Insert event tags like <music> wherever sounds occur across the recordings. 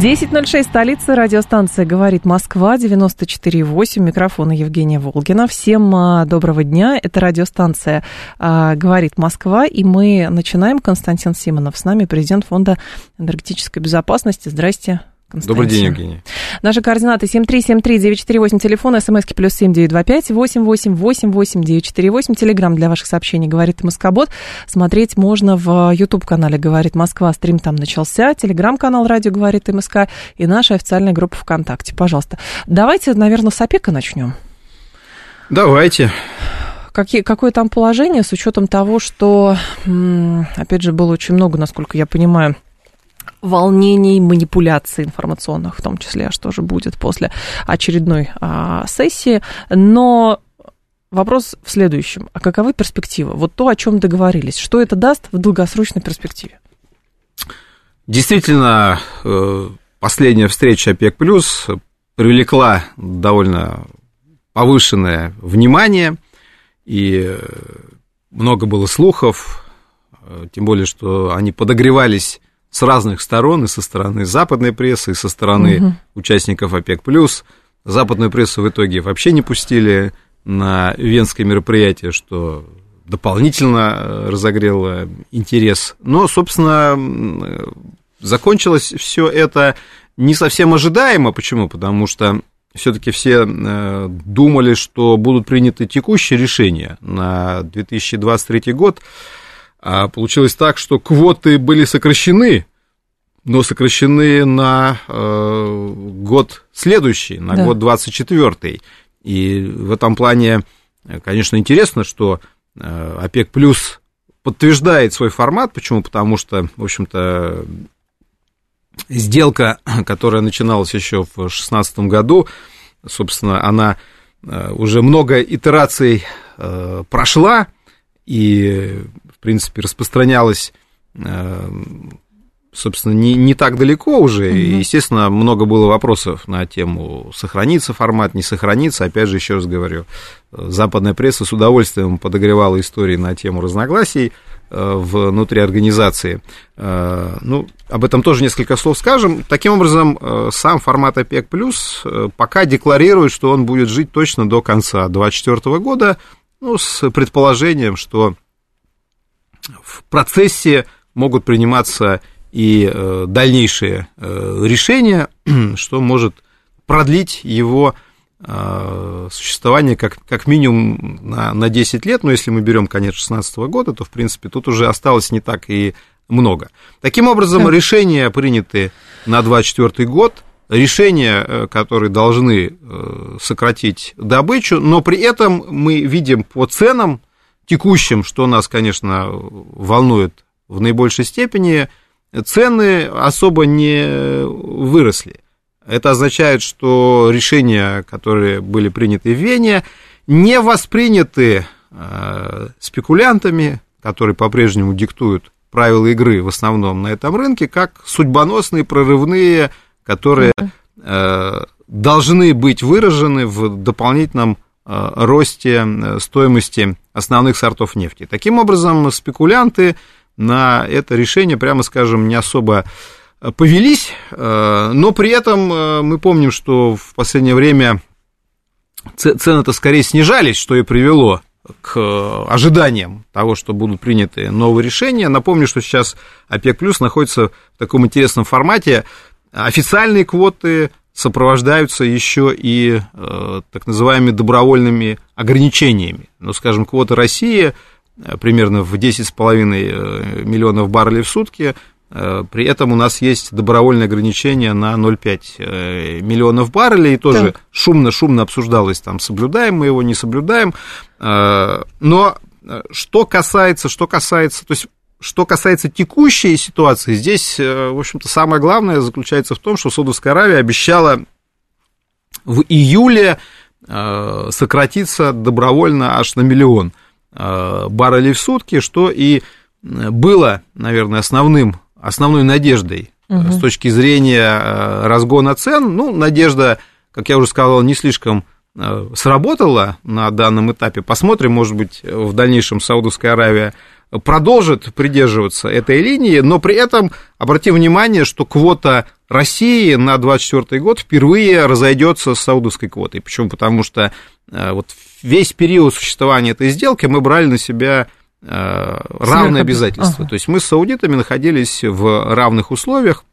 10.06, столица, радиостанция «Говорит Москва», 94.8, микрофона Евгения Волгина. Всем а, доброго дня, это радиостанция а, «Говорит Москва», и мы начинаем. Константин Симонов с нами, президент Фонда энергетической безопасности. Здрасте, Добрый день, Евгений. Наши координаты 7373948, телефон, смски плюс 7925 8888948, телеграмм для ваших сообщений «Говорит Москобот». Смотреть можно в YouTube-канале «Говорит Москва», стрим там начался, телеграм-канал «Радио говорит МСК» и наша официальная группа ВКонтакте. Пожалуйста. Давайте, наверное, с ОПЕКа начнем. Давайте. Какие, какое там положение с учетом того, что, опять же, было очень много, насколько я понимаю, волнений, манипуляций информационных, в том числе, что же будет после очередной а, сессии. Но вопрос в следующем. А каковы перспективы? Вот то, о чем договорились. Что это даст в долгосрочной перспективе? Действительно, э, последняя встреча ОПЕК+, плюс привлекла довольно повышенное внимание, и много было слухов, э, тем более, что они подогревались с разных сторон, и со стороны западной прессы, и со стороны угу. участников ОПЕК+. Западную прессу в итоге вообще не пустили на венское мероприятие, что дополнительно э, разогрело интерес. Но, собственно, закончилось все это не совсем ожидаемо. Почему? Потому что все-таки все э, думали, что будут приняты текущие решения на 2023 год. А получилось так, что квоты были сокращены, но сокращены на э, год следующий, на да. год 24 И в этом плане, конечно, интересно, что э, ОПЕК плюс подтверждает свой формат. Почему? Потому что, в общем-то, сделка, <clears throat> которая начиналась еще в 2016 году, собственно, она э, уже много итераций э, прошла, и принципе, распространялась э, собственно, не, не так далеко уже. Угу. И, естественно, много было вопросов на тему, сохранится формат, не сохранится. Опять же, еще раз говорю, западная пресса с удовольствием подогревала истории на тему разногласий э, внутри организации. Э, ну, об этом тоже несколько слов скажем. Таким образом, сам формат ОПЕК+, плюс пока декларирует, что он будет жить точно до конца 2024 года, ну, с предположением, что в процессе могут приниматься и э, дальнейшие э, решения, <clears throat> что может продлить его э, существование как, как минимум на, на 10 лет, но если мы берем конец 2016 года, то, в принципе, тут уже осталось не так и много. Таким образом, решения приняты на 2024 год, решения, которые должны сократить добычу, но при этом мы видим по ценам, текущем, что нас, конечно, волнует в наибольшей степени, цены особо не выросли. Это означает, что решения, которые были приняты в Вене, не восприняты э, спекулянтами, которые по-прежнему диктуют правила игры в основном на этом рынке, как судьбоносные, прорывные, которые э, должны быть выражены в дополнительном Э, росте э, стоимости основных сортов нефти. Таким образом, спекулянты на это решение, прямо скажем, не особо э, повелись, но при этом мы помним, что в последнее время цены-то скорее снижались, что и привело к ожиданиям того, что будут приняты новые решения. Напомню, что сейчас ОПЕК плюс находится в таком интересном формате. Официальные квоты сопровождаются еще и э, так называемыми добровольными ограничениями. Ну, скажем, квота России э, примерно в 10,5 э, миллионов баррелей в сутки, э, при этом у нас есть добровольное ограничение на 0,5 миллионов баррелей, и тоже шумно-шумно обсуждалось, там, соблюдаем мы его, не соблюдаем. Но что касается, что касается, то есть что касается текущей ситуации, здесь, э, в общем-то, самое главное заключается в том, что Саудовская Аравия обещала в июле сократится добровольно аж на миллион баррелей в сутки, что и было, наверное, основным, основной надеждой угу. с точки зрения разгона цен. Ну, надежда, как я уже сказал, не слишком сработала на данном этапе. Посмотрим, может быть, в дальнейшем Саудовская Аравия продолжит придерживаться этой линии, но при этом обратим внимание, что квота России на 2024 год впервые разойдется с саудовской квотой. Почему? Потому что э, вот весь период существования этой сделки мы брали на себя э, равные обязательства. Ага. То есть мы с саудитами находились в равных условиях,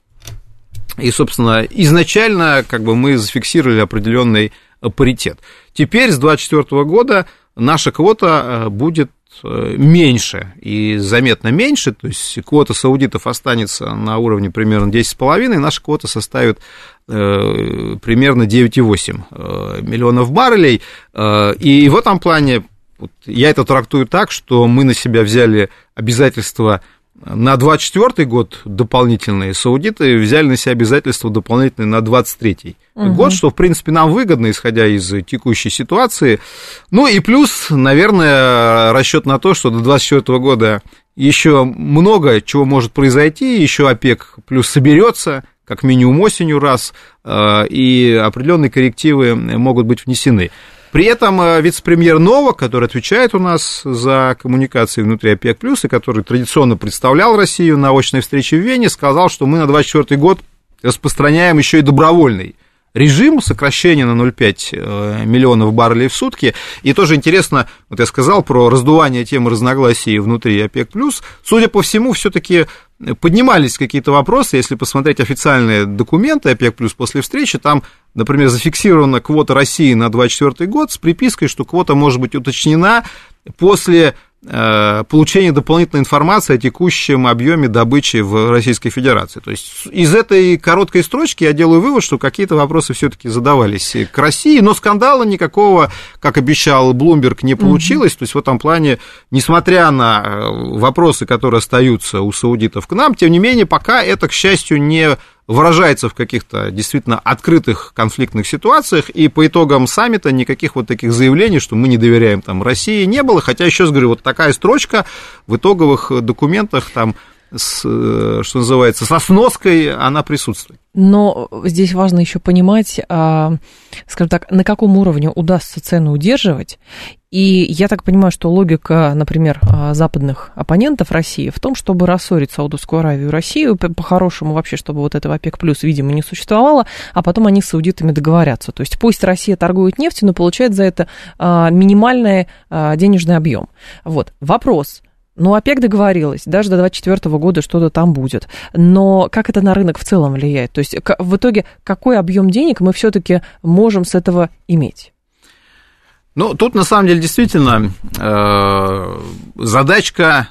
и, собственно, изначально как бы мы зафиксировали определенный паритет. Теперь с 2024 года наша квота э, будет меньше и заметно меньше, то есть квота саудитов останется на уровне примерно 10,5, наша квота составит э, примерно 9,8 э, миллионов баррелей, э, и в этом плане вот, я это трактую так, что мы на себя взяли обязательства на 24 год дополнительные саудиты взяли на себя обязательства дополнительные на 23 угу. год, что, в принципе, нам выгодно, исходя из текущей ситуации. Ну и плюс, наверное, расчет на то, что до 24 года еще много чего может произойти, еще ОПЕК плюс соберется, как минимум осенью раз, э, и определенные коррективы могут быть внесены. При этом э, вице-премьер Новак, который отвечает у нас за коммуникации внутри ОПЕК+, и который традиционно представлял Россию на очной встрече в Вене, сказал, что мы на 2024 год распространяем еще и добровольный режим сокращения на 0,5 э, миллионов баррелей в сутки. И тоже интересно, вот я сказал про раздувание темы разногласий внутри ОПЕК+. Судя по всему, все-таки поднимались какие-то вопросы, если посмотреть официальные документы ОПЕК+, после встречи, там, например, зафиксирована квота России на 2024 год с припиской, что квота может быть уточнена после Э, получение дополнительной информации о текущем объеме добычи в Российской Федерации. То есть из этой короткой строчки я делаю вывод, что какие-то вопросы все-таки задавались к России, но скандала никакого, как обещал Блумберг, не получилось. То есть в этом плане, несмотря на э, вопросы, которые остаются у саудитов к нам, тем не менее, пока это, к счастью, не выражается в каких-то действительно открытых конфликтных ситуациях, и по итогам саммита никаких вот таких заявлений, что мы не доверяем там России, не было, хотя, еще раз говорю, вот такая строчка в итоговых документах там с, э, что называется, со сноской она присутствует. Но здесь важно еще понимать, а, скажем так, на каком уровне удастся цену удерживать. И я так понимаю, что логика, например, а, западных оппонентов России в том, чтобы рассорить Саудовскую Аравию и Россию, по-хорошему вообще, чтобы вот этого ОПЕК плюс, видимо, не существовало, а потом они с саудитами договорятся. То есть пусть Россия торгует нефтью, но получает за это а, минимальный денежный объем. Вот. Вопрос – ну, ОПЕК договорилась, даже до 2024 года что-то там будет. Но как это на рынок в целом влияет? То есть в итоге какой объем денег мы все-таки можем с этого иметь? Ну, тут на самом деле действительно э, задачка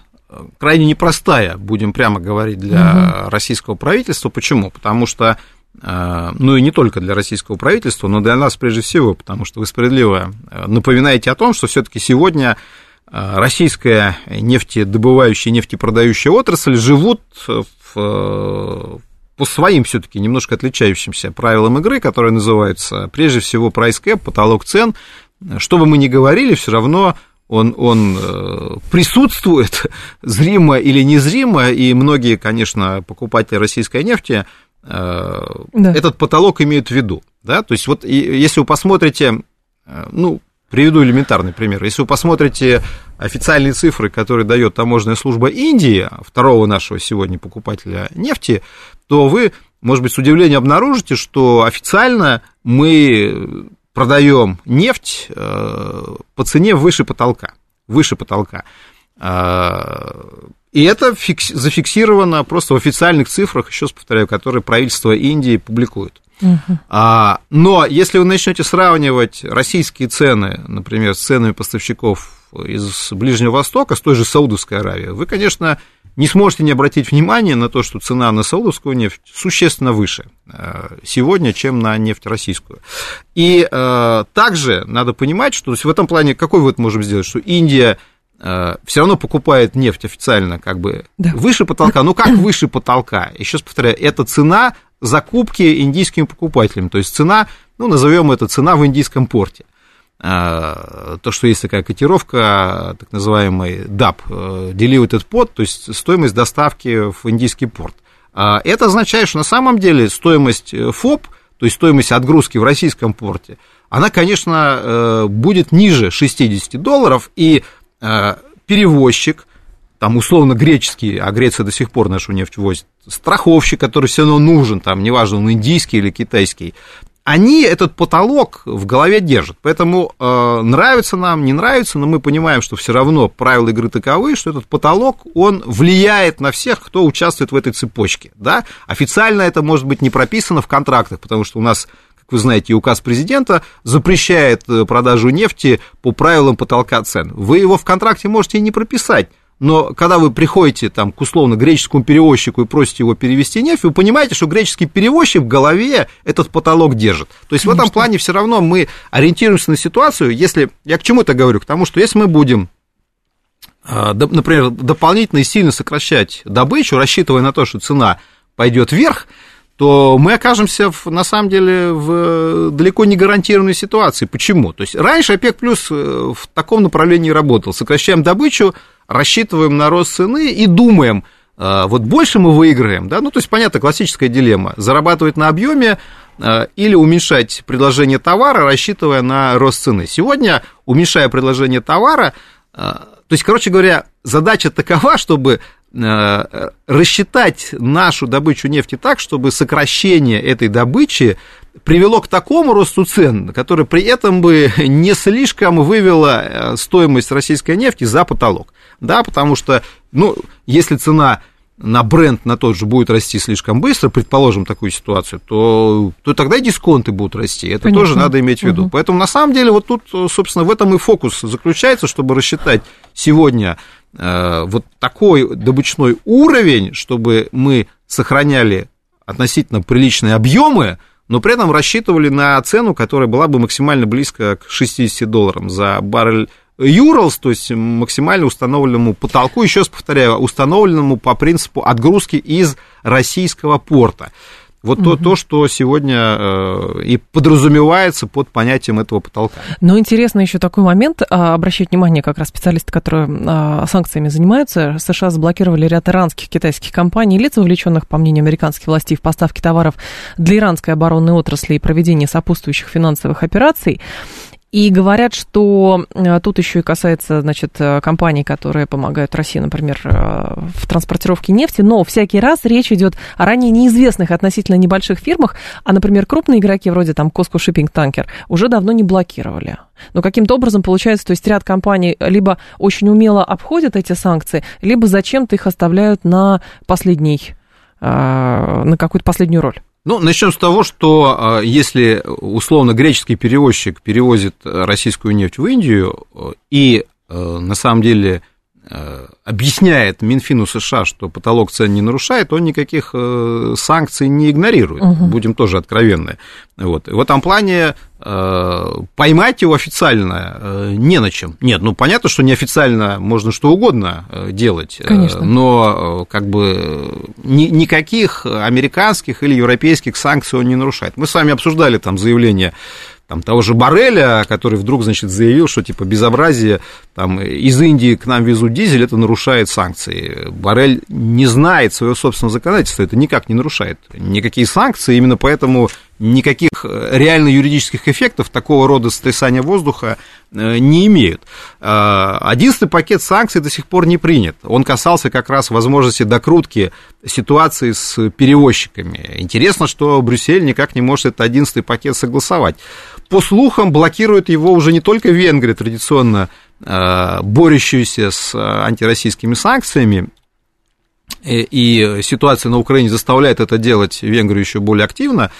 крайне непростая, будем прямо говорить, для угу. российского правительства. Почему? Потому что, э, ну и не только для российского правительства, но для нас прежде всего, потому что вы справедливо э, напоминаете о том, что все-таки сегодня Э, российская нефтедобывающая, нефтепродающая отрасль живут в, э, по своим все-таки немножко отличающимся правилам игры, которые называются прежде всего price cap, потолок цен. Что бы мы ни говорили, все равно он, он э, присутствует <laughs> зримо или незримо, и многие, конечно, покупатели российской нефти да. этот потолок имеют в виду. Да? То есть вот если вы посмотрите, ну, Приведу элементарный пример. Если вы посмотрите официальные цифры, которые дает таможенная служба Индии, второго нашего сегодня покупателя нефти, то вы, может быть, с удивлением обнаружите, что официально мы продаем нефть э, по цене выше потолка. Выше потолка. Э, и это зафиксировано просто в официальных цифрах, еще раз повторяю, которые правительство Индии публикует. Uh-huh. А, но если вы начнете сравнивать российские цены, например, с ценами поставщиков из Ближнего Востока, с той же Саудовской Аравии, вы, конечно, не сможете не обратить внимание на то, что цена на саудовскую нефть существенно выше э, сегодня, чем на нефть российскую. И э, также надо понимать, что в этом плане какой вывод можем сделать, что Индия э, все равно покупает нефть официально как бы да. выше потолка. Ну как выше потолка? Еще раз повторяю, это цена закупки индийскими покупателями. То есть цена, ну, назовем это цена в индийском порте. То, что есть такая котировка, так называемый DAP, Delivered Pod, то есть стоимость доставки в индийский порт. Это означает, что на самом деле стоимость ФОП, то есть стоимость отгрузки в российском порте, она, конечно, будет ниже 60 долларов, и перевозчик, там условно греческий, а Греция до сих пор нашу нефть возит, страховщик, который все равно нужен, там, неважно, он индийский или китайский, они этот потолок в голове держат. Поэтому э, нравится нам, не нравится, но мы понимаем, что все равно правила игры таковы, что этот потолок, он влияет на всех, кто участвует в этой цепочке. Да? Официально это может быть не прописано в контрактах, потому что у нас как вы знаете, указ президента запрещает э, продажу нефти по правилам потолка цен. Вы его в контракте можете и не прописать, но когда вы приходите там, к условно греческому перевозчику и просите его перевести нефть, вы понимаете, что греческий перевозчик в голове этот потолок держит. То есть Конечно. в этом плане все равно мы ориентируемся на ситуацию, если, я к чему это говорю, к тому, что если мы будем а, например, дополнительно и сильно сокращать добычу, рассчитывая на то, что цена пойдет вверх, то мы окажемся, в, на самом деле, в далеко не гарантированной ситуации. Почему? То есть раньше ОПЕК плюс э, в таком направлении работал. Сокращаем добычу, рассчитываем на рост цены и думаем, э, вот больше мы выиграем, да, ну, то есть, понятно, классическая дилемма, зарабатывать на объеме э, или уменьшать предложение товара, рассчитывая на рост цены. Сегодня, уменьшая предложение товара, то есть, короче говоря, задача такова, чтобы Э, рассчитать нашу добычу нефти так, чтобы сокращение этой добычи привело к такому росту цен, который при этом бы не слишком вывело э, стоимость российской нефти за потолок. Да, потому что, ну, если цена на бренд на тот же будет расти слишком быстро, предположим такую ситуацию, то, то тогда и дисконты будут расти. Это Конечно. тоже надо иметь в виду. Угу. Поэтому на самом деле вот тут, собственно, в этом и фокус заключается, чтобы рассчитать сегодня э, вот такой добычной уровень, чтобы мы сохраняли относительно приличные объемы, но при этом рассчитывали на цену, которая была бы максимально близко к 60 долларам за баррель Юралс, то есть максимально установленному потолку, еще раз повторяю, установленному по принципу отгрузки из российского порта. Вот угу. то, то, что сегодня э, и подразумевается под понятием этого потолка. Но интересно еще такой момент, а, обращать внимание как раз специалисты, которые а, санкциями занимаются. США заблокировали ряд иранских китайских компаний, лиц, вовлеченных, по мнению американских властей, в поставки товаров для иранской оборонной отрасли и проведение сопутствующих финансовых операций. И говорят, что э, тут еще и касается, значит, э, компаний, которые помогают России, например, э, в транспортировке нефти, но всякий раз речь идет о ранее неизвестных относительно небольших фирмах, а, например, крупные игроки вроде там Costco Shipping Tanker уже давно не блокировали. Но каким-то образом получается, то есть ряд компаний либо очень умело обходят эти санкции, либо зачем-то их оставляют на последний, на какую-то последнюю роль. Ну, начнем с того, что а, если условно греческий перевозчик перевозит российскую нефть в Индию и на самом деле Э, объясняет Минфину США, что потолок цен не нарушает, он никаких э, санкций не игнорирует. Угу. Будем тоже откровенны. Вот. в этом плане э, поймать его официально не на чем. Нет, ну понятно, что неофициально можно что угодно делать, Конечно. но как бы ни, никаких американских или европейских санкций он не нарушает. Мы с вами обсуждали там заявление там, того же Барреля, который вдруг, значит, заявил, что, типа, безобразие, там, из Индии к нам везут дизель, это нарушает санкции. Барель не знает своего собственного законодательства, это никак не нарушает никакие санкции, именно поэтому никаких э, реально юридических эффектов такого рода сотрясания воздуха э, не имеют. Э, одиннадцатый пакет санкций до сих пор не принят. Он касался как раз возможности докрутки ситуации с перевозчиками. Интересно, что Брюссель никак не может этот одиннадцатый пакет согласовать. По слухам, блокирует его уже не только Венгрия, традиционно борющаяся с антироссийскими санкциями, и ситуация на Украине заставляет это делать Венгрию еще более активно,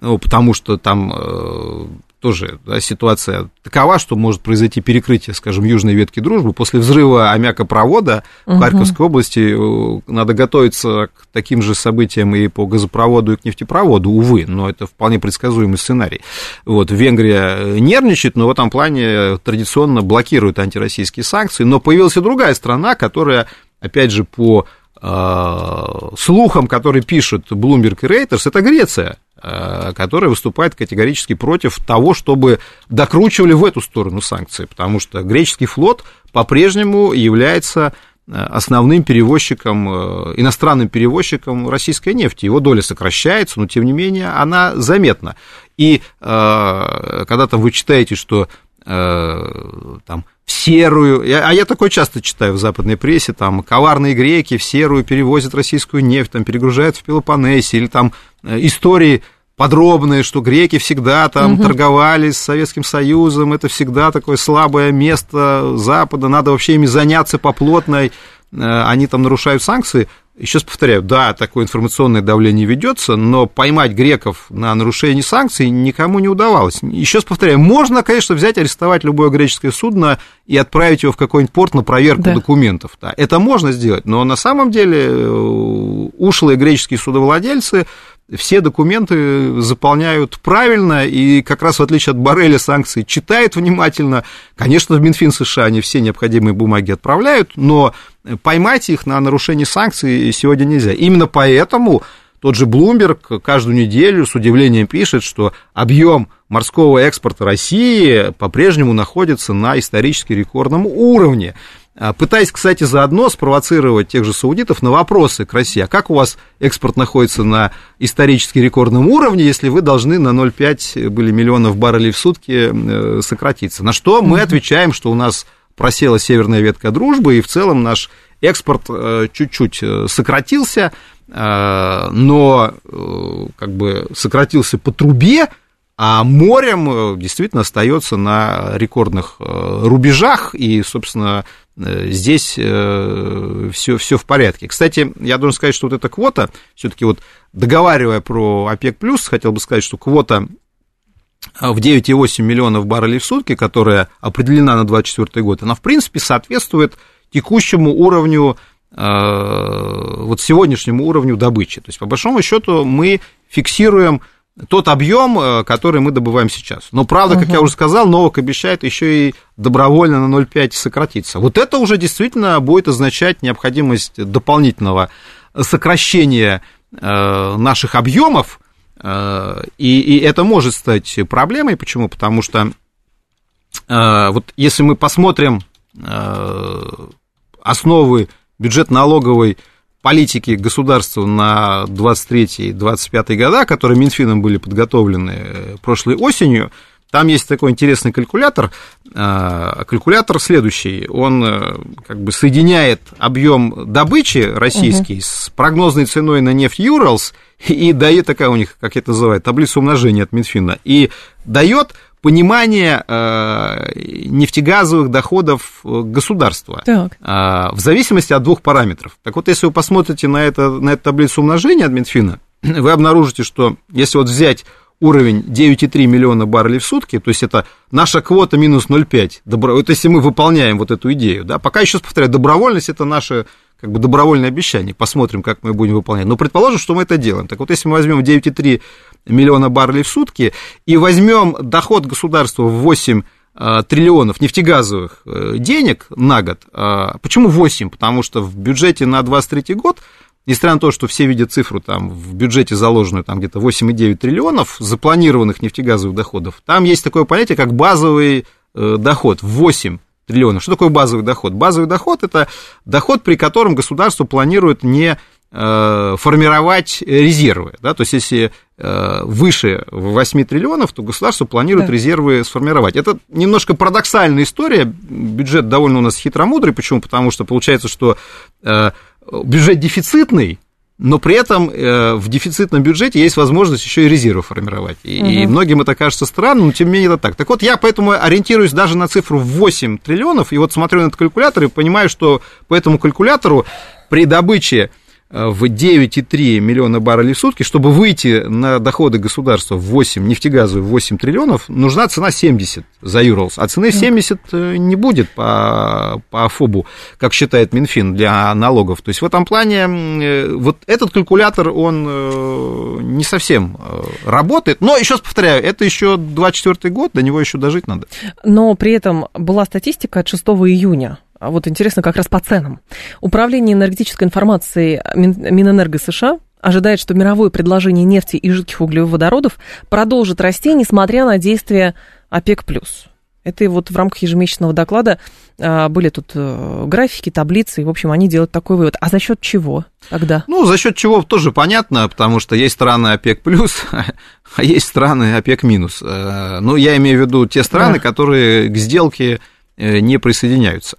ну, потому что там э, тоже да, ситуация такова, что может произойти перекрытие, скажем, южной ветки дружбы. После взрыва аммиакопровода угу. в Харьковской области э, надо готовиться к таким же событиям и по газопроводу, и к нефтепроводу, увы, но это вполне предсказуемый сценарий. Вот, Венгрия нервничает, но в этом плане традиционно блокирует антироссийские санкции, но появилась и другая страна, которая, опять же, по э, слухам, которые пишут Bloomberg и Reuters, это Греция. Э, которая выступает категорически против того, чтобы докручивали в эту сторону санкции, потому что греческий флот по-прежнему является основным перевозчиком, иностранным перевозчиком российской нефти. Его доля сокращается, но тем не менее она заметна. И когда там вы читаете, что там в серую, а я такое часто читаю в западной прессе, там, коварные греки в серую перевозят российскую нефть, там, перегружают в Пелопоннесе, или там э, истории подробные, что греки всегда там угу. торговали с Советским Союзом, это всегда такое слабое место Запада, надо вообще ими заняться по плотной, э, они там нарушают санкции. Еще раз повторяю, да, такое информационное давление ведется, но поймать греков на нарушение санкций никому не удавалось. Еще раз повторяю, можно, конечно, взять, арестовать любое греческое судно и отправить его в какой-нибудь порт на проверку да. документов. Да, это можно сделать, но на самом деле э, ушлые греческие судовладельцы все документы заполняют правильно, и как раз в отличие от Барреля санкции читают внимательно. Конечно, в Минфин США они все необходимые бумаги отправляют, но поймать их на нарушение санкций сегодня нельзя. Именно поэтому тот же Bloomberg каждую неделю с удивлением пишет, что объем морского экспорта России по-прежнему находится на исторически рекордном уровне. А, пытаясь, кстати, заодно спровоцировать тех же саудитов на вопросы к России. А как у вас экспорт находится на исторически рекордном уровне, если вы должны на 0,5 были миллионов баррелей в сутки э, сократиться? На что мы отвечаем, что у нас просела северная ветка дружбы, и в целом наш экспорт э, чуть-чуть э, сократился, но как бы сократился по трубе, а морем действительно остается на рекордных рубежах, и, собственно, Э, здесь все, э, все в порядке. Кстати, я должен сказать, что вот эта квота, все-таки вот договаривая про ОПЕК+, хотел бы сказать, что квота э, в 9,8 миллионов баррелей в сутки, которая определена на 2024 год, она, в принципе, соответствует текущему уровню, вот сегодняшнему уровню добычи. То есть, по большому счету, мы фиксируем тот объем, э, который мы добываем сейчас. Но правда, как угу. я уже сказал, Новок обещает еще и добровольно на 0,5 сократиться. Вот это уже действительно будет означать необходимость дополнительного сокращения э, наших объемов, э, и, и это может стать проблемой. Почему? Потому что вот если мы посмотрим основы бюджет-налоговой политики государства на 23-25 года, которые Минфином были подготовлены э, прошлой осенью, там есть такой интересный калькулятор. Э, калькулятор следующий. Он э, как бы соединяет объем добычи российский угу. с прогнозной ценой на нефть Юралс и дает такая у них, как это называют, таблица умножения от Минфина. И дает понимание э, нефтегазовых доходов э, государства так. Э, в зависимости от двух параметров. Так вот, если вы посмотрите на, это, на эту таблицу умножения от Минфина, <clears throat> вы обнаружите, что если вот взять уровень 9,3 миллиона баррелей в сутки, то есть это наша квота минус 0,5, добро... вот если мы выполняем вот эту идею, да, пока еще повторяю, добровольность это наше как бы добровольное обещание, посмотрим, как мы будем выполнять. Но предположим, что мы это делаем. Так вот, если мы возьмем 9,3 миллиона баррелей в сутки и возьмем доход государства в 8 э, триллионов нефтегазовых э, денег на год. Э, почему 8? Потому что в бюджете на 2023 год, несмотря на то, что все видят цифру там в бюджете заложенную там где-то 8,9 триллионов запланированных нефтегазовых доходов, там есть такое понятие, как базовый доход 8 триллионов. Что такое базовый доход? Базовый доход – это доход, при котором государство планирует не Э, формировать резервы. Да? То есть, если э, выше 8 триллионов, то государство планирует да. резервы сформировать. Это немножко парадоксальная история. Бюджет довольно у нас хитромудрый. Почему? Потому что получается, что э, бюджет дефицитный, но при этом в дефицитном бюджете есть возможность еще и резервы формировать. И, угу. и многим это кажется странным, но тем не менее это так. Так вот, я поэтому ориентируюсь даже на цифру в 8 триллионов, и вот смотрю на этот калькулятор и понимаю, что по этому калькулятору при добыче в 9,3 миллиона баррелей в сутки, чтобы выйти на доходы государства в 8, нефтегазовые в 8 триллионов, нужна цена 70 за Юрлс, а цены 70 э, не будет по, по ФОБу, как считает Минфин, для налогов. То есть в этом плане э, вот этот калькулятор, он э, не совсем работает, но еще раз повторяю, это еще 24 год, до него еще дожить надо. Но при этом была статистика от 6 июня вот интересно как раз по ценам. Управление энергетической информацией Минэнерго США ожидает, что мировое предложение нефти и жидких углеводородов продолжит расти, несмотря на действия ОПЕК+. Это и вот в рамках ежемесячного доклада а, были тут а, графики, таблицы, и, в общем, они делают такой вывод. А за счет чего тогда? Ну, за счет чего тоже понятно, потому что есть страны ОПЕК+, плюс, <laughs> а есть страны ОПЕК-. минус. Э, ну, я имею в виду те страны, да. которые к сделке э, не присоединяются.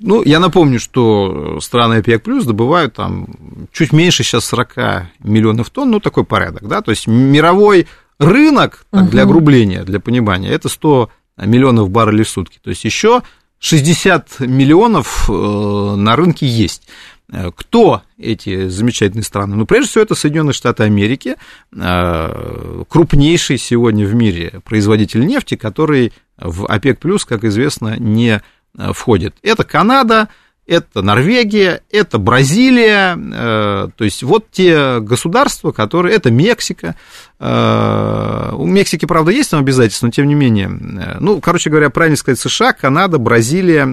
Ну, я напомню, что страны ОПЕК+, плюс добывают там чуть меньше сейчас 40 миллионов тонн, ну, такой порядок, да, то есть мировой рынок, так, угу. для огрубления, для понимания, это 100 миллионов баррелей в сутки. То есть еще 60 миллионов э, на рынке есть. Э, кто эти замечательные страны? Ну, прежде всего, это Соединенные Штаты Америки, э, крупнейший сегодня в мире производитель нефти, который в ОПЕК+, как известно, не входит. Это Канада, это Норвегия, это Бразилия, э, то есть вот те государства, которые, это Мексика, э, у Мексики, правда, есть там обязательства, но тем не менее, э, ну, короче говоря, правильно сказать, США, Канада, Бразилия,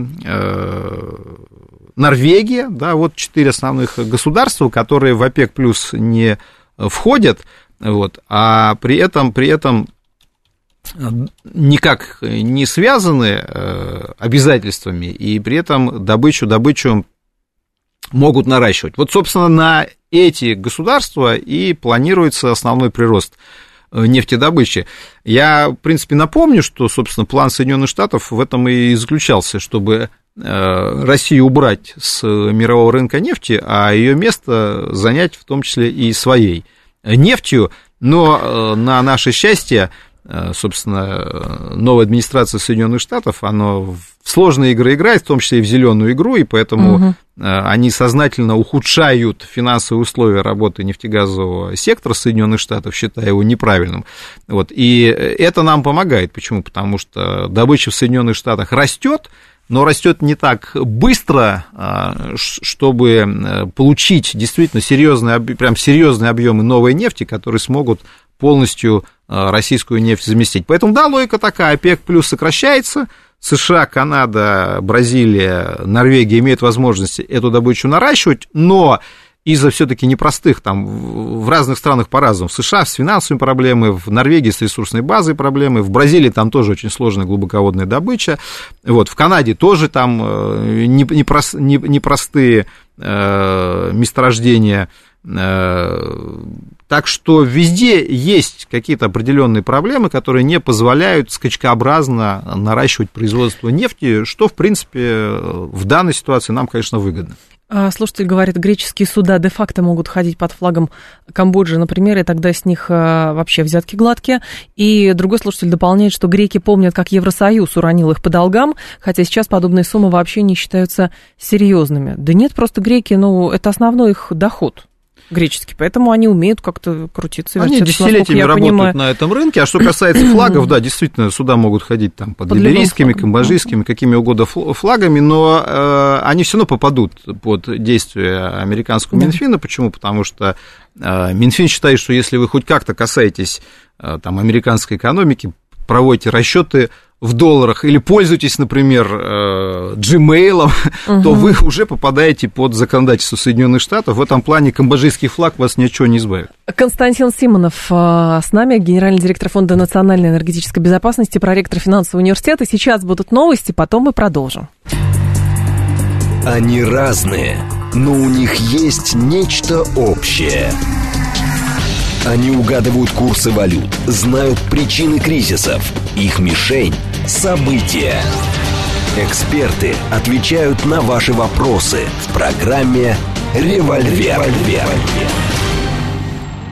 Норвегия, да, вот четыре основных государства, которые в ОПЕК плюс не входят, вот, а при этом, при этом никак не связаны э, обязательствами, и при этом добычу, добычу могут наращивать. Вот, собственно, на эти государства и планируется основной прирост э, нефтедобычи. Я, в принципе, напомню, что, собственно, план Соединенных Штатов в этом и заключался, чтобы э, Россию убрать с мирового рынка нефти, а ее место занять в том числе и своей нефтью. Но на наше счастье Э, собственно, новая администрация Соединенных Штатов, она в сложные игры играет, в том числе и в зеленую игру, и поэтому угу. они сознательно ухудшают финансовые условия работы нефтегазового сектора Соединенных Штатов, считая его неправильным. Вот. И это нам помогает. Почему? Потому что добыча в Соединенных Штатах растет, но растет не так быстро, а, чтобы э, получить действительно серьезные, прям серьезные объемы новой нефти, которые смогут полностью Э, российскую нефть заместить. Поэтому, да, логика такая, ОПЕК плюс сокращается, США, Канада, Бразилия, Норвегия имеют возможность эту добычу наращивать, но из-за все-таки непростых, там, в разных странах по-разному. В США с финансовыми проблемами, в Норвегии с ресурсной базой проблемы, в Бразилии там тоже очень сложная глубоководная добыча, вот, в Канаде тоже там э, непростые э, месторождения, так что везде есть какие-то определенные проблемы, которые не позволяют скачкообразно наращивать производство нефти, что, в принципе, в данной ситуации нам, конечно, выгодно. А, слушатель говорит, греческие суда де-факто могут ходить под флагом Камбоджи, например, и тогда с них а, вообще взятки гладкие. И другой слушатель дополняет, что греки помнят, как Евросоюз уронил их по долгам, хотя сейчас подобные суммы вообще не считаются серьезными. Да нет, просто греки, ну, это основной их доход греческий, поэтому они умеют как-то крутиться. Они десятилетиями работают понимаю. на этом рынке, а что касается <clears throat> флагов, да, действительно, сюда могут ходить там под, под либерийскими, камбоджийскими, какими угодно флагами, но э, они все равно попадут под действие американского Минфина. Почему? Потому что э, Минфин считает, что если вы хоть как-то касаетесь э, там американской экономики, проводите расчеты в долларах или пользуетесь, например, э, Gmail, угу. <laughs> то вы уже попадаете под законодательство Соединенных Штатов. В этом плане камбоджийский флаг вас ничего не избавит. Константин Симонов э, с нами, генеральный директор Фонда национальной энергетической безопасности, проректор финансового университета. Сейчас будут новости, потом мы продолжим. Они разные, но у них есть нечто общее – они угадывают курсы валют, знают причины кризисов. Их мишень – события. Эксперты отвечают на ваши вопросы в программе «Револьвер». «Револьвер».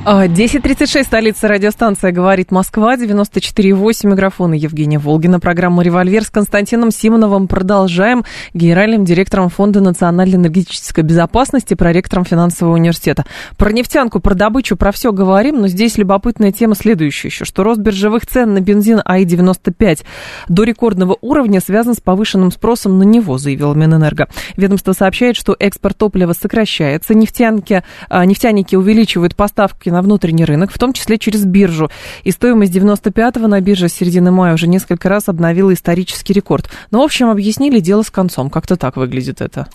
10.36, столица радиостанция «Говорит Москва», 94.8, микрофон Евгения Волгина, программа «Револьвер» с Константином Симоновым. Продолжаем генеральным директором Фонда национальной энергетической безопасности, проректором финансового университета. Про нефтянку, про добычу, про все говорим, но здесь любопытная тема следующая еще, что рост биржевых цен на бензин АИ-95 до рекордного уровня связан с повышенным спросом на него, заявил Минэнерго. Ведомство сообщает, что экспорт топлива сокращается, нефтянки, а, нефтяники увеличивают поставки на на внутренний рынок, в том числе через биржу. И стоимость 95-го на бирже с середины мая уже несколько раз обновила исторический рекорд. Но, ну, в общем, объяснили дело с концом. Как-то так выглядит это.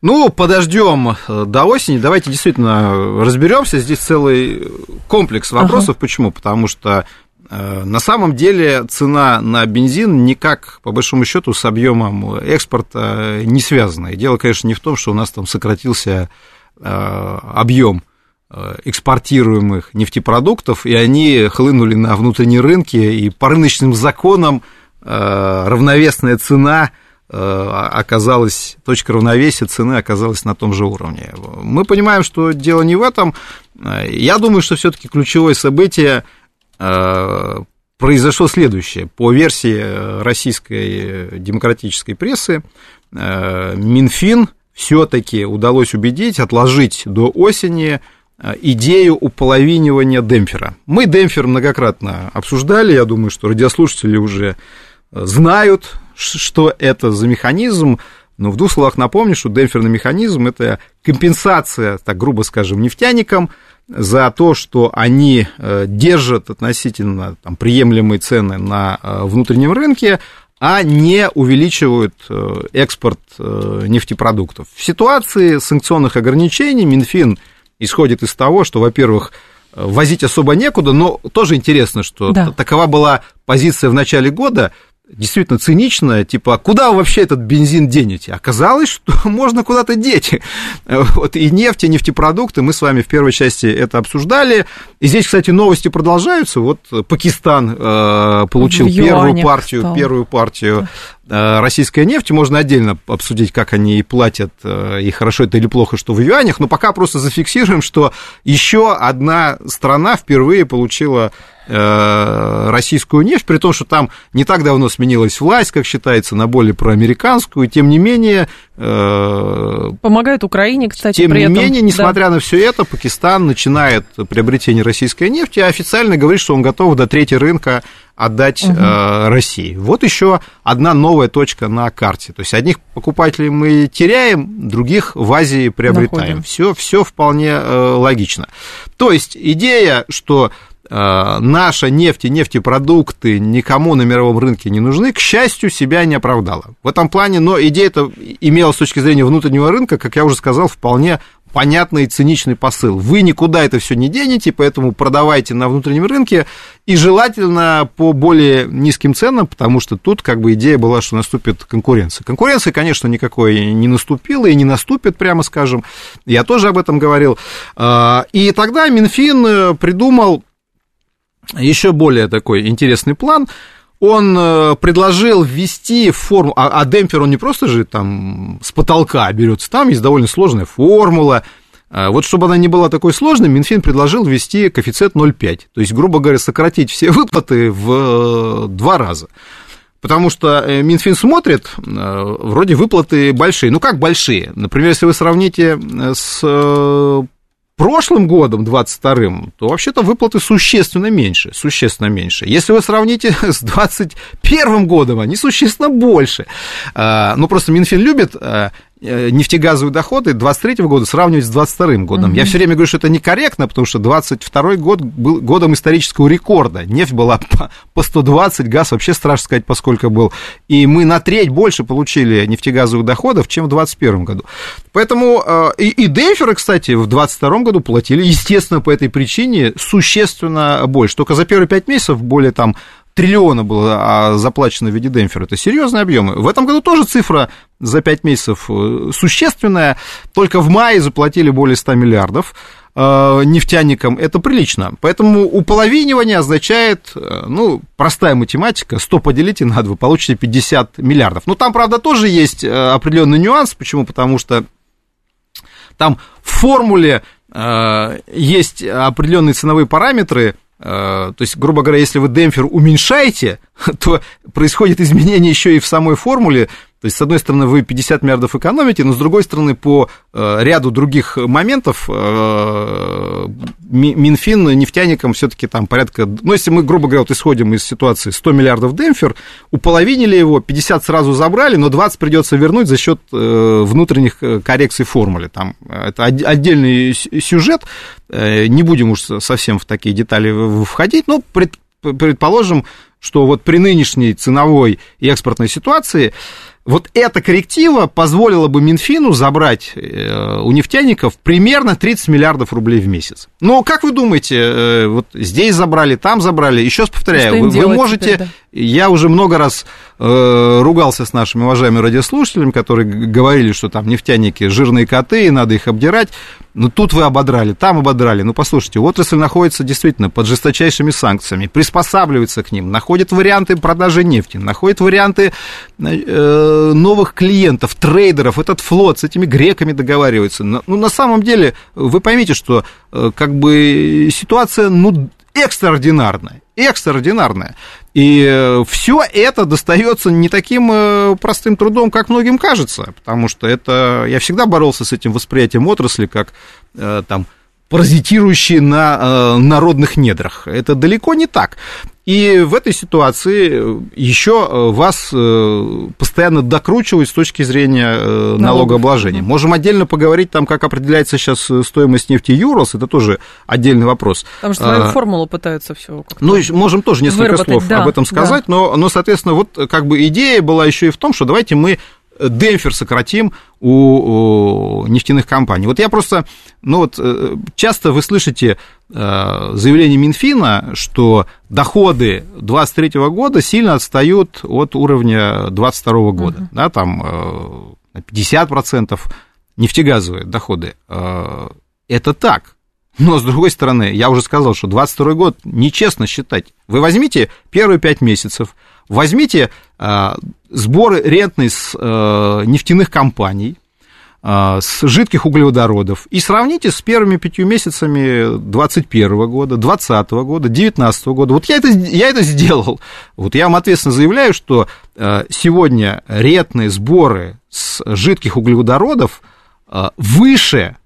Ну, подождем э, до осени. Давайте действительно разберемся. Здесь целый комплекс вопросов. Ага. Почему? Потому что э, на самом деле цена на бензин никак, по большому счету, с объемом экспорта не связана. И дело, конечно, не в том, что у нас там сократился э, объем экспортируемых нефтепродуктов, и они хлынули на внутренние рынки, и по рыночным законам равновесная цена – Э, оказалась, точка равновесия цены оказалась на том же уровне. Мы понимаем, что дело не в этом. Я думаю, что все-таки ключевое событие э, произошло следующее. По версии российской демократической прессы, э, Минфин все-таки удалось убедить отложить до осени идею уполовинивания демпфера. Мы демпфер многократно обсуждали, я думаю, что радиослушатели уже знают, что это за механизм, но в двух словах напомню, что демпферный механизм – это компенсация, так грубо скажем, нефтяникам за то, что они э, держат относительно там, приемлемые цены на э, внутреннем рынке, а не увеличивают э, экспорт нефтепродуктов. В ситуации санкционных ограничений Минфин исходит из того, что, во-первых, возить особо некуда, но тоже интересно, что да. такова была позиция в начале года, действительно циничная, типа, а куда вы вообще этот бензин денете? Оказалось, что <laughs> можно куда-то деть. Вот, и нефть, и нефтепродукты, мы с вами в первой части это обсуждали. И здесь, кстати, новости продолжаются. Вот Пакистан э, получил первую партию, стал. первую партию э, российской нефти. Можно отдельно обсудить, как они и платят, э, и хорошо это или плохо, что в юанях. Но пока просто зафиксируем, что еще одна страна впервые получила российскую нефть, при том, что там не так давно сменилась власть, как считается, на более проамериканскую, тем не менее... Э, Помогает Украине, кстати, Тем не этом, менее, несмотря да. на все это, Пакистан начинает приобретение российской нефти, и официально говорит, что он готов до третьего рынка отдать угу. э, России. Вот еще одна новая точка на карте. То есть одних покупателей мы теряем, других в Азии приобретаем. Все, все вполне э, логично. То есть идея, что Э, наша нефть и нефтепродукты никому на мировом рынке не нужны, к счастью, себя не оправдала. В этом плане, но идея это имела с точки зрения внутреннего рынка, как я уже сказал, вполне понятный и циничный посыл. Вы никуда это все не денете, поэтому продавайте на внутреннем рынке и желательно по более низким ценам, потому что тут как бы идея была, что наступит конкуренция. Конкуренции, конечно, никакой не наступила и не наступит, прямо скажем. Я тоже об этом говорил. А, и тогда Минфин придумал еще более такой интересный план. Он э, предложил ввести форму, а, а демпфер он не просто же там с потолка берется, там есть довольно сложная формула. А вот чтобы она не была такой сложной, Минфин предложил ввести коэффициент 0,5. То есть, грубо говоря, сократить все <laughs> выплаты в э, два раза. Потому что э, Минфин смотрит, вроде выплаты большие. Ну, как большие? Например, если вы сравните с прошлым годом, 22-м, то вообще-то выплаты существенно меньше, существенно меньше. Если вы сравните <laughs> с 21 годом, они существенно больше. А, ну, просто Минфин любит а, нефтегазовые доходы 23 года сравнивать с 22 годом. Угу. Я все время говорю, что это некорректно, потому что 22 год был годом исторического рекорда. Нефть была <laughs> по 120, газ вообще страшно сказать, поскольку был. И мы на треть больше получили нефтегазовых доходов, чем в 2021 году. Поэтому э, и, и демпферы, кстати, в 2022 году платили, естественно, по этой причине существенно больше. Только за первые 5 месяцев более там триллиона было а, заплачено в виде демпфера. Это серьезные объемы. В этом году тоже цифра за 5 месяцев э, существенная. Только в мае заплатили более 100 миллиардов э, нефтяникам. Это прилично. Поэтому уполовинивание означает, э, ну, простая математика, 100 поделите на 2, получите 50 миллиардов. Но там, правда, тоже есть определенный нюанс. Почему? Потому что там в формуле есть определенные ценовые параметры, то есть, грубо говоря, если вы демпфер уменьшаете, <laughs> то происходит изменение еще и в самой формуле, то есть, с одной стороны, вы 50 миллиардов экономите, но с другой стороны, по э, ряду других моментов э, Минфин нефтяникам все-таки там порядка, ну, если мы, грубо говоря, вот исходим из ситуации 100 миллиардов демпфер, уполовинили его, 50 сразу забрали, но 20 придется вернуть за счет э, внутренних коррекций формулы. Там, это отдельный сюжет, не будем уж совсем в такие детали входить, но предположим, что вот при нынешней ценовой и экспортной ситуации вот эта корректива позволила бы Минфину забрать э, у нефтяников примерно 30 миллиардов рублей в месяц. Но как вы думаете, э, вот здесь забрали, там забрали, еще раз повторяю, вы, вы можете, теперь, да? я уже много раз ругался с нашими уважаемыми радиослушателями, которые говорили, что там нефтяники жирные коты, и надо их обдирать. Ну, тут вы ободрали, там ободрали. Ну, послушайте, отрасль находится действительно под жесточайшими санкциями, приспосабливается к ним, находит варианты продажи нефти, находит варианты э, новых клиентов, трейдеров, этот флот с этими греками договаривается. Ну, на самом деле, вы поймите, что э, как бы ситуация, ну, экстраординарная, экстраординарная. И э, все это достается не таким э, простым трудом, как многим кажется, потому что это я всегда боролся с этим восприятием отрасли как э, там паразитирующие на народных недрах. Это далеко не так. И в этой ситуации еще вас постоянно докручивают с точки зрения налогообложения. Можем отдельно поговорить там, как определяется сейчас стоимость нефти Юрос, это тоже отдельный вопрос. Потому что а, формулу пытаются все Ну, можем тоже несколько слов да, об этом сказать, да. но, но, соответственно, вот как бы идея была еще и в том, что давайте мы демпфер сократим у, у нефтяных компаний. Вот я просто, ну вот, э, часто вы слышите э, заявление Минфина, что доходы 2023 года сильно отстают от уровня 2022 года, uh-huh. да, там 50% э, нефтегазовые доходы. Это так. Но, с другой стороны, я уже сказал, что 22 год нечестно считать. Вы возьмите первые 5 месяцев, возьмите сборы рентной с э, нефтяных компаний, э, с жидких углеводородов и сравните с первыми пятью месяцами 2021 года, 2020 года, 2019 года. Вот я это, я это сделал. Вот я вам ответственно заявляю, что э, сегодня рентные сборы с жидких углеводородов э, выше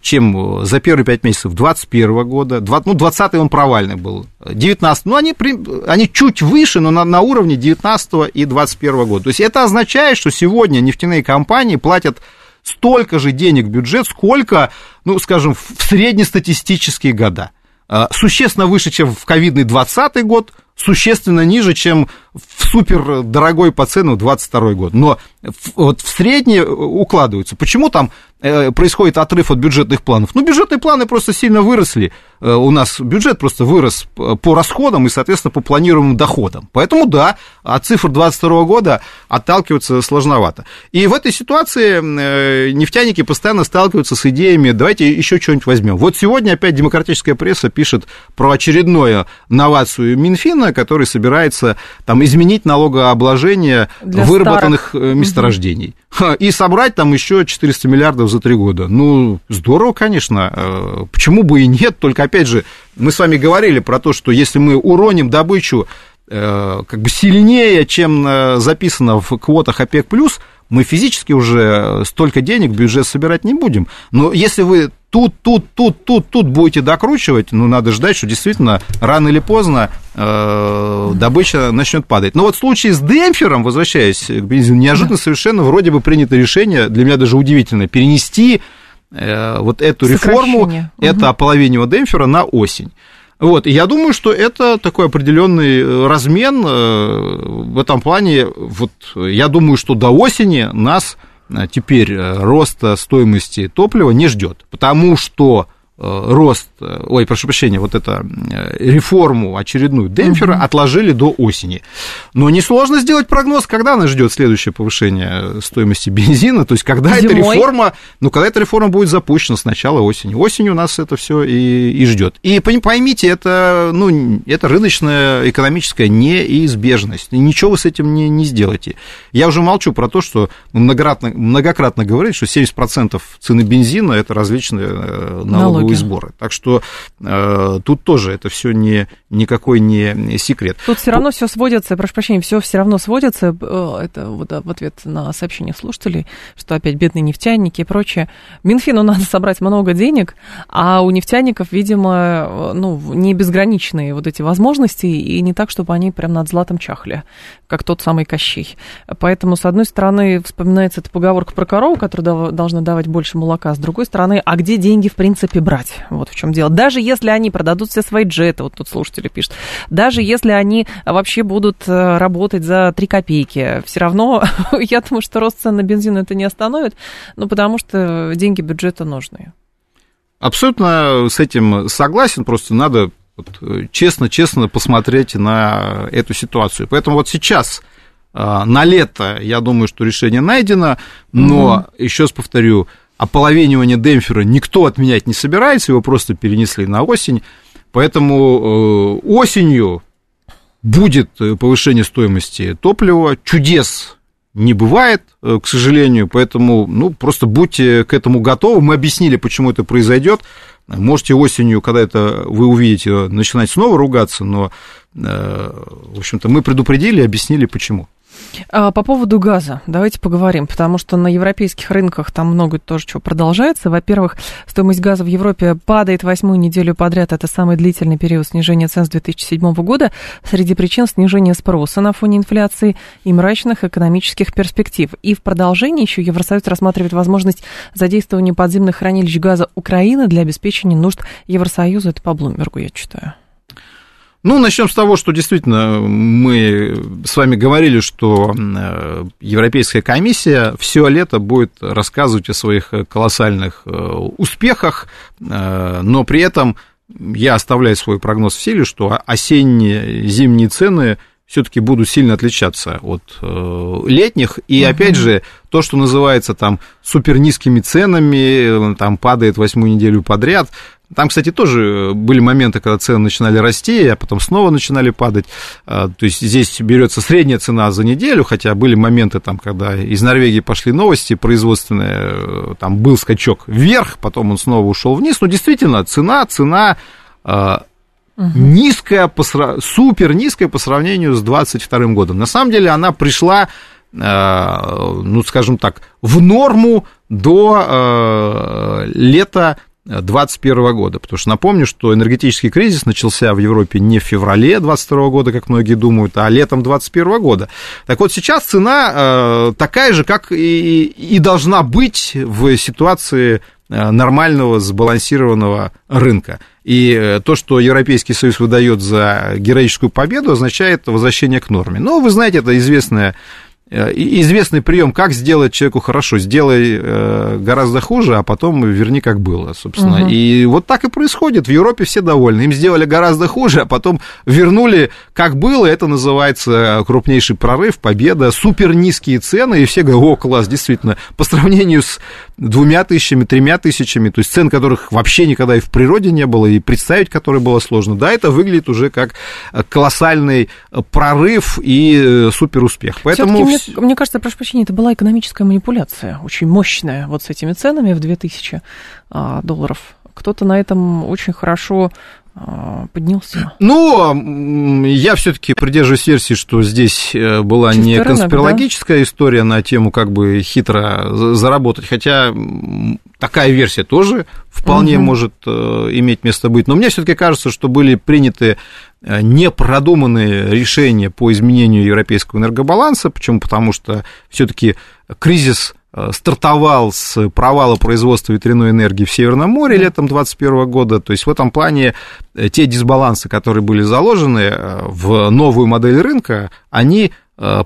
чем э, за первые пять месяцев 2021 года, 20, ну, 20 он провальный был, 19 ну, они, они чуть выше, но на, на уровне 19 и 21 года. То есть это означает, что сегодня нефтяные компании платят столько же денег в бюджет, сколько, ну, скажем, в среднестатистические года. Э, существенно выше, чем в ковидный 20 год, существенно ниже, чем в супер дорогой по цену 22 год. Но вот в среднее укладываются. Почему там Э, происходит отрыв от бюджетных планов? Ну, бюджетные планы просто сильно выросли. Э, у нас бюджет просто вырос по расходам и, соответственно, по планируемым доходам. Поэтому, да, от цифр 2022 года отталкиваться сложновато. И в этой ситуации э, нефтяники постоянно сталкиваются с идеями, давайте еще что-нибудь возьмем. Вот сегодня опять демократическая пресса пишет про очередную новацию Минфина, который собирается там изменить налогообложение Для выработанных старых. месторождений. Угу. И собрать там еще 400 миллиардов за три года. Ну, здорово, конечно. Э, почему бы и нет? Только, опять же, мы с вами говорили про то, что если мы уроним добычу э, как бы сильнее, чем э, записано в квотах ОПЕК+, мы физически уже столько денег в бюджет собирать не будем. Но если вы тут, тут, тут, тут, тут будете докручивать, ну, надо ждать, что действительно рано или поздно э, добыча начнет падать. Но вот в случае с демпфером, возвращаясь к бензину, неожиданно да. совершенно вроде бы принято решение, для меня даже удивительно, перенести э, вот эту реформу, это ополовинивание демпфера на осень. Вот, я думаю, что это такой определенный э, размен э, в этом плане. Вот, я думаю, что до осени нас э, теперь роста стоимости топлива не ждет, потому что рост, э, ой, прошу прощения, вот это э, реформу очередную демпфера угу. отложили до осени. Но несложно сделать прогноз, когда нас ждет следующее повышение стоимости бензина, то есть когда Зимой. эта реформа, ну, когда эта реформа будет запущена с начала осени. Осенью у нас это все и, и ждет. И поймите, это, ну, это рыночная экономическая неизбежность. И ничего вы с этим не, не сделаете. Я уже молчу про то, что многократно, многократно говорили, что 70% цены бензина это различные налоги. налоги налоговые сборы. Так что э, тут тоже это все не, никакой не секрет. Тут все равно все сводится, прошу прощения, все все равно сводится, э, это вот в ответ на сообщение слушателей, что опять бедные нефтяники и прочее. Минфину надо <laughs> собрать много денег, а у нефтяников, видимо, ну, не безграничные вот эти возможности, и не так, чтобы они прям над златом чахли, как тот самый Кощей. Поэтому, с одной стороны, вспоминается эта поговорка про корову, которая должна давать больше молока, с другой стороны, а где деньги, в принципе, брать? Собирать. Вот в чем дело. Даже если они продадут все свои джеты, вот тут слушатели пишут, даже если они вообще будут э, работать за 3 копейки, все равно, <laughs> я думаю, что рост цен на бензин это не остановит, ну, потому что деньги бюджета нужны. Абсолютно с этим согласен, просто надо честно-честно вот, посмотреть на эту ситуацию. Поэтому вот сейчас а, на лето, я думаю, что решение найдено, но, угу. еще раз повторю, ополовинивание демпфера никто отменять не собирается, его просто перенесли на осень, поэтому э, осенью будет повышение стоимости топлива, чудес не бывает, э, к сожалению, поэтому, ну, просто будьте к этому готовы. Мы объяснили, почему это произойдет. Можете осенью, когда это вы увидите, начинать снова ругаться, но, э, в общем-то, мы предупредили объяснили, почему. А, по поводу газа давайте поговорим, потому что на европейских рынках там много тоже чего продолжается. Во-первых, стоимость газа в Европе падает восьмую неделю подряд. Это самый длительный период снижения цен с 2007 года. Среди причин снижения спроса на фоне инфляции и мрачных экономических перспектив. И в продолжении еще Евросоюз рассматривает возможность задействования подземных хранилищ газа Украины для обеспечения нужд Евросоюза. Это по Блумбергу я читаю. Ну, начнем с того, что действительно мы с вами говорили, что э, Европейская комиссия все лето будет рассказывать о своих колоссальных э, успехах, э, но при этом я оставляю свой прогноз в силе, что осенние зимние цены все-таки будут сильно отличаться от летних. И угу. опять же, то, что называется там супер низкими ценами, там падает восьмую неделю подряд, там, кстати, тоже были моменты, когда цены начинали расти, а потом снова начинали падать. А, то есть здесь берется средняя цена за неделю, хотя были моменты, там, когда из Норвегии пошли новости производственные, там был скачок вверх, потом он снова ушел вниз. Но действительно, цена, цена угу. низкая, супер низкая по сравнению с 2022 годом. На самом деле она пришла а, ну, скажем так, в норму до лета 2021 года. Потому что напомню, что энергетический кризис начался в Европе не в феврале 2022 года, как многие думают, а летом 2021 года. Так вот, сейчас цена э, такая же, как и, и должна быть в ситуации э, нормального сбалансированного рынка. И э, то, что Европейский Союз выдает за героическую победу, означает возвращение к норме. Но вы знаете, это известная Э, известный прием, как сделать человеку хорошо, сделай э, гораздо хуже, а потом верни как было, собственно. Угу. И вот так и происходит. В Европе все довольны. Им сделали гораздо хуже, а потом вернули как было. Это называется крупнейший прорыв, победа, супер низкие цены. И все говорят, о, класс, действительно, по сравнению с двумя тысячами, тремя тысячами, то есть цен которых вообще никогда и в природе не было, и представить которые было сложно. Да, это выглядит уже как колоссальный прорыв и супер успех. Поэтому мне, мне кажется, прошу прощения, это была экономическая манипуляция, очень мощная, вот с этими ценами в 2000 а, долларов. Кто-то на этом очень хорошо поднялся. Ну, я все-таки придерживаюсь версии, что здесь э, была Чистый не конспирологическая да? история на тему, как бы хитро заработать, хотя такая версия тоже вполне угу. может э, иметь место быть. Но мне все-таки кажется, что были приняты э, непродуманные решения по изменению европейского энергобаланса. Почему? Потому что все-таки кризис стартовал с провала производства ветряной энергии в Северном море летом 2021 года. То есть в этом плане э, те дисбалансы, которые были заложены э, в новую модель рынка, они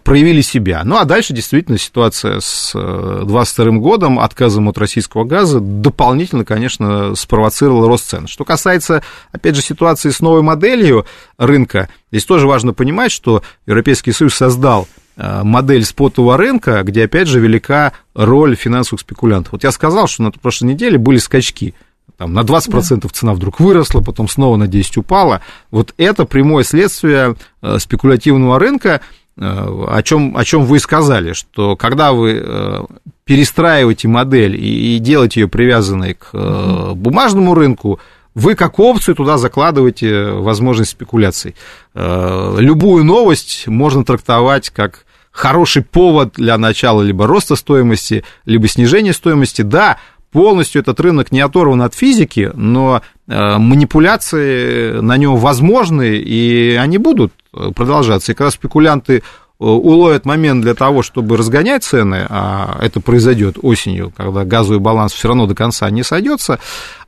проявили себя. Ну, а дальше действительно ситуация с 2022 годом, отказом от российского газа, дополнительно, конечно, спровоцировала рост цен. Что касается, опять же, ситуации с новой моделью рынка, здесь тоже важно понимать, что Европейский Союз создал Э, модель спотового рынка, где, опять же, велика роль финансовых спекулянтов. Вот я сказал, что на прошлой неделе были скачки. Там на 20% да. цена вдруг выросла, потом снова на 10% упала. Вот это прямое следствие э, спекулятивного рынка, э, о чем, о чем вы сказали, что когда вы перестраиваете модель и делаете ее привязанной к бумажному рынку, вы как опцию туда закладываете возможность спекуляций. Любую новость можно трактовать как хороший повод для начала либо роста стоимости, либо снижения стоимости. Да, полностью этот рынок не оторван от физики, но э, манипуляции на нем возможны, и они будут продолжаться. И когда спекулянты уловят момент для того, чтобы разгонять цены, а это произойдет осенью, когда газовый баланс все равно до конца не сойдется,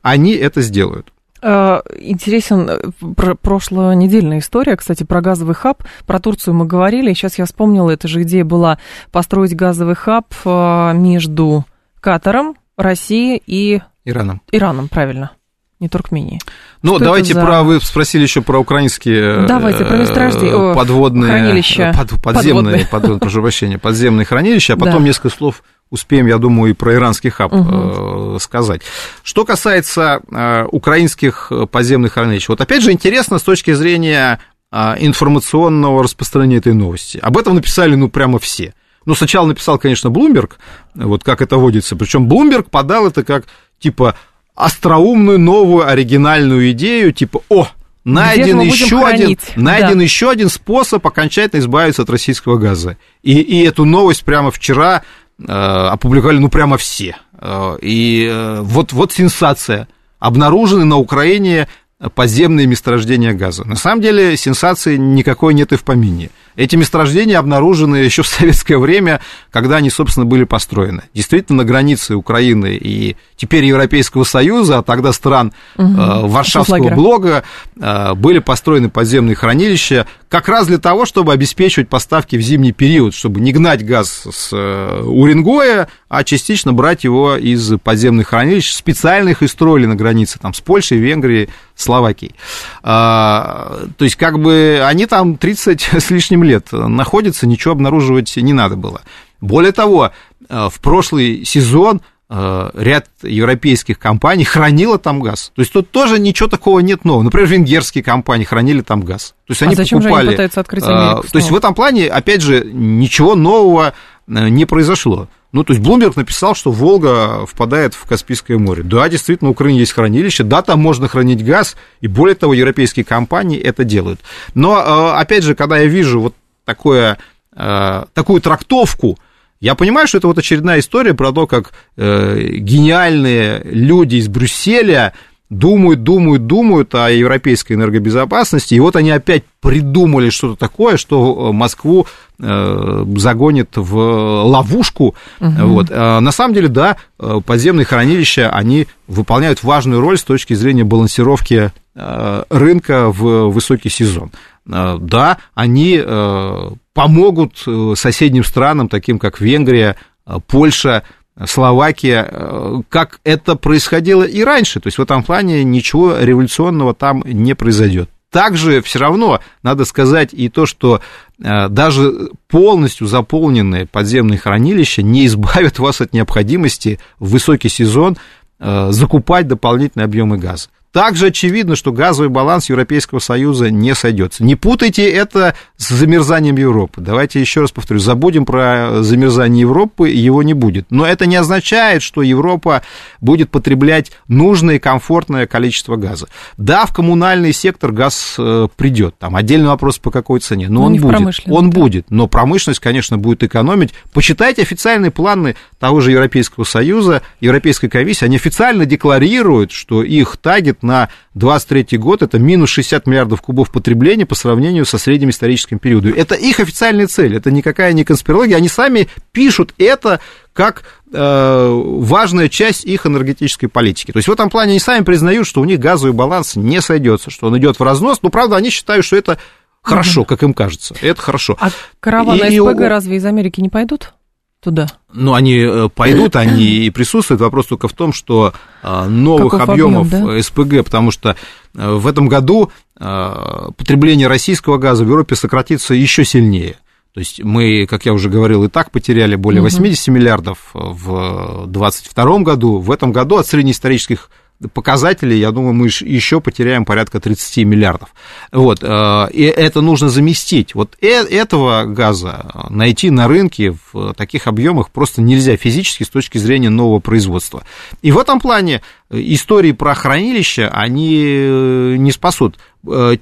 они это сделают. Э, интересен э, прошлонедельная история, кстати, про газовый хаб. Про Турцию мы говорили. Сейчас я вспомнила, эта же идея была построить газовый хаб э, между Катаром, Россией и... Ираном. Ираном, правильно. Не Туркмении. Ну, что давайте за... про... Вы спросили еще про украинские давайте, про месторождение, подводные... Хранилища. Под, подземные, подводные. прошу прощения, подземные хранилища, а потом да. несколько слов успеем, я думаю, и про иранский хаб угу. сказать. Что касается э, украинских подземных хранилищ, вот опять же интересно с точки зрения э, информационного распространения этой новости. Об этом написали, ну, прямо все. Ну, сначала написал, конечно, Блумберг, вот как это водится. Причем Блумберг подал это как, типа, остроумную, новую, оригинальную идею, типа, о, найден еще один, найден да. еще один способ окончательно избавиться от российского газа. И, и эту новость прямо вчера Э, опубликовали, ну, прямо все. Э, и э, вот, вот сенсация. Обнаружены на Украине подземные месторождения газа. На самом деле сенсации никакой нет и в помине. Эти месторождения обнаружены еще в советское время, когда они, собственно, были построены. Действительно, на границе Украины и теперь Европейского Союза, а тогда стран угу. э, Варшавского блога, э, были построены подземные хранилища как раз для того, чтобы обеспечивать поставки в зимний период, чтобы не гнать газ с э, Уренгоя, а частично брать его из подземных хранилищ. Специально их и строили на границе там, с Польшей, Венгрией, Словакией. А, то есть, как бы они там 30 с лишним лет находятся, ничего обнаруживать не надо было. Более того, э, в прошлый сезон э, ряд европейских компаний хранило там газ. То есть тут тоже ничего такого нет нового. Например, венгерские компании хранили там газ. То есть они а зачем покупали. Же они пытаются открыть Америку э, То есть в этом плане, опять же, ничего нового не произошло. Ну, то есть Блумберг написал, что Волга впадает в Каспийское море. Да, действительно, в Украине есть хранилище, да, там можно хранить газ, и более того, европейские компании это делают. Но, э, опять же, когда я вижу вот такое, э, такую трактовку, я понимаю, что это вот очередная история про то, как э, гениальные люди из Брюсселя думают, думают, думают о европейской энергобезопасности, и вот они опять придумали что-то такое, что Москву э, загонит в ловушку. Угу. Вот. А на самом деле, да, подземные хранилища, они выполняют важную роль с точки зрения балансировки э, рынка в высокий сезон. Э, да, они помогут соседним странам, таким как Венгрия, Польша, Словакия, э, как это происходило и раньше. То есть в этом плане ничего революционного там не произойдет. Также все равно надо сказать и то, что э, даже полностью заполненные подземные хранилища не избавят вас от необходимости в высокий сезон э, закупать дополнительные объемы газа. Также очевидно, что газовый баланс Европейского Союза не сойдется. Не путайте это с замерзанием Европы. Давайте еще раз повторю, забудем про замерзание Европы, его не будет. Но это не означает, что Европа будет потреблять нужное и комфортное количество газа. Да, в коммунальный сектор газ э, придет. Там отдельный вопрос по какой цене. Но, но он будет. Он да. будет. Но промышленность, конечно, будет экономить. Почитайте официальные планы того же Европейского Союза, Европейской комиссии. Они официально декларируют, что их тагет на 23 год это минус 60 миллиардов кубов потребления по сравнению со средним историческим периодом. Это их официальная цель, это никакая не конспирология. Они сами пишут это как э, важная часть их энергетической политики. То есть в этом плане они сами признают, что у них газовый баланс не сойдется, что он идет в разнос. Но правда они считают, что это хорошо, как им кажется. Это хорошо. А караваны и, СПГ и... разве из Америки не пойдут? Туда? Ну, они э, пойдут, <clears throat> они и присутствуют. Вопрос только в том, что э, новых Каков объемов объем, да? СПГ, потому что э, в этом году потребление российского газа в Европе сократится еще сильнее. То есть мы, как я уже говорил, и так потеряли более 80 угу. миллиардов в 2022 году. В этом году от среднеисторических показателей, я думаю, мы еще потеряем порядка 30 миллиардов. Вот, э, и это нужно заместить. Вот э, этого газа найти на рынке в таких объемах просто нельзя физически с точки зрения нового производства. И в этом плане истории про хранилища, они э, не спасут.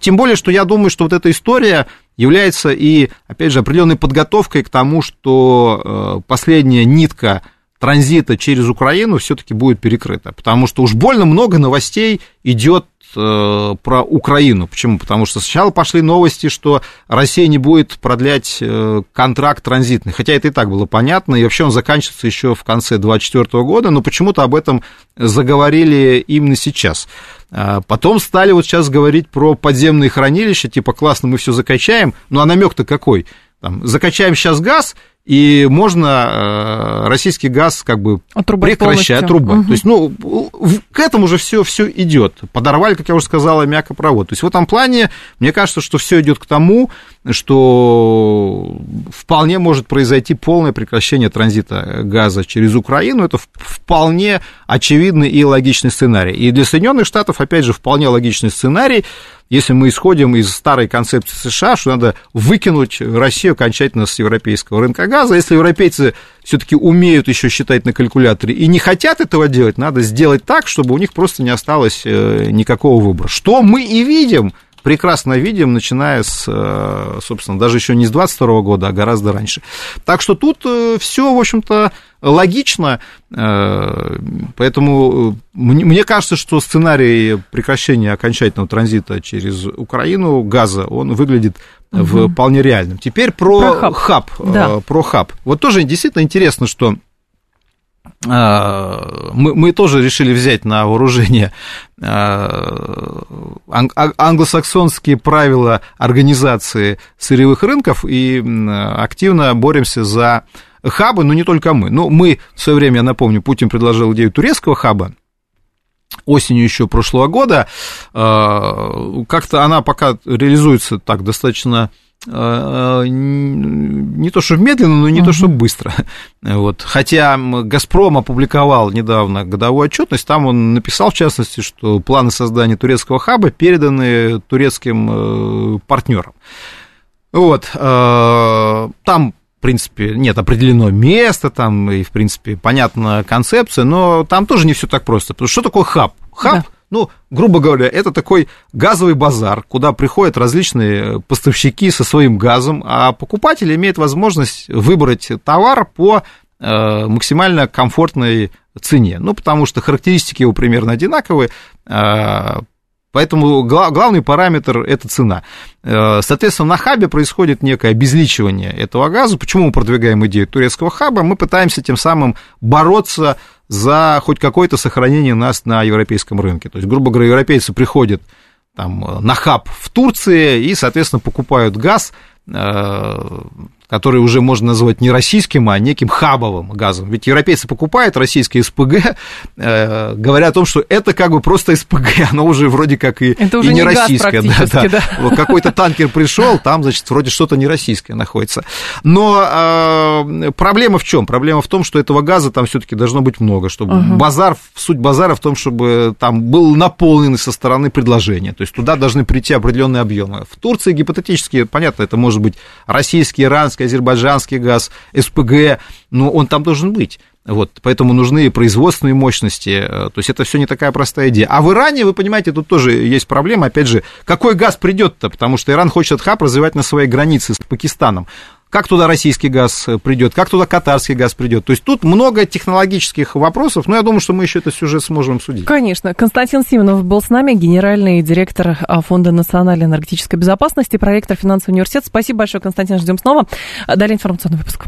Тем более, что я думаю, что вот эта история является и, опять же, определенной подготовкой к тому, что последняя нитка транзита через Украину все-таки будет перекрыто, потому что уж больно много новостей идет э, про Украину. Почему? Потому что сначала пошли новости, что Россия не будет продлять э, контракт транзитный, хотя это и так было понятно, и вообще он заканчивается еще в конце 2024 года, но почему-то об этом заговорили именно сейчас. А потом стали вот сейчас говорить про подземные хранилища, типа классно, мы все закачаем, ну а намек-то какой? Там, закачаем сейчас газ, и можно э, российский газ как бы отрубать прекращать, отрубать. Угу. То есть, ну, к этому же все, все идет. Подорвали, как я уже сказала, мякопровод. То есть, в этом плане, мне кажется, что все идет к тому, что вполне может произойти полное прекращение транзита газа через Украину. Это вполне очевидный и логичный сценарий. И для Соединенных Штатов, опять же, вполне логичный сценарий если мы исходим из старой концепции США, что надо выкинуть Россию окончательно с европейского рынка газа. Если европейцы все-таки умеют еще считать на калькуляторе и не хотят этого делать, надо сделать так, чтобы у них просто не осталось э, никакого выбора. Что мы и видим прекрасно видим, начиная с, э, собственно, даже еще не с 22 года, а гораздо раньше. Так что тут э, все, в общем-то, логично, э, поэтому мне кажется, что сценарий прекращения окончательного транзита через Украину газа, он выглядит угу. вполне реальным. Теперь про, про хаб. хаб да. Про хаб. Вот тоже действительно интересно, что мы, мы тоже решили взять на вооружение а, англосаксонские правила организации сырьевых рынков и активно боремся за хабы, но не только мы. Ну, мы в свое время, я напомню, Путин предложил идею турецкого хаба, осенью еще прошлого года. А, как-то она пока реализуется так достаточно не то что медленно, но не uh-huh. то что быстро. Вот. Хотя «Газпром» опубликовал недавно годовую отчетность, там он написал, в частности, что планы создания турецкого хаба переданы турецким э, партнерам. Вот. Э, там в принципе, нет определено место, там, и, в принципе, понятна концепция, но там тоже не все так просто. Потому что, что такое хаб? Хаб да. Ну, грубо говоря, это такой газовый базар, куда приходят различные поставщики со своим газом, а покупатель имеет возможность выбрать товар по э, максимально комфортной цене. Ну, потому что характеристики его примерно одинаковые, Поэтому главный параметр – это цена. Э, соответственно, на хабе происходит некое обезличивание этого газа. Почему мы продвигаем идею турецкого хаба? Мы пытаемся тем самым бороться за хоть какое-то сохранение нас на европейском рынке. То есть, грубо говоря, европейцы приходят там, на хаб в Турции и, соответственно, покупают газ э, который уже можно назвать не российским, а неким хабовым газом. Ведь европейцы покупают российские СПГ, э, говоря о том, что это как бы просто СПГ, <laughs> оно уже вроде как и, это уже и не, не российское. Да, да. Да. Вот какой-то танкер пришел, там, значит, вроде что-то не российское находится. Но э, проблема в чем? Проблема в том, что этого газа там все-таки должно быть много, чтобы угу. базар, суть базара в том, чтобы там был наполненный со стороны предложения. То есть туда должны прийти определенные объемы. В Турции гипотетически, понятно, это может быть российский, иранский, азербайджанский газ, СПГ, но он там должен быть. Вот, поэтому нужны производственные мощности. Э, то есть это все не такая простая идея. А в Иране, вы понимаете, тут тоже есть проблема. Опять же, какой газ придет-то? Потому что Иран хочет хаб развивать на своей границе с Пакистаном. Как туда российский газ э, придет, как туда катарский газ придет. То есть тут много технологических вопросов, но я думаю, что мы еще этот сюжет сможем судить. Конечно. Константин Симонов был с нами, генеральный директор а, Фонда национальной энергетической безопасности, проректор финансового университета. Спасибо большое, Константин, ждем снова. Далее информационный выпуск.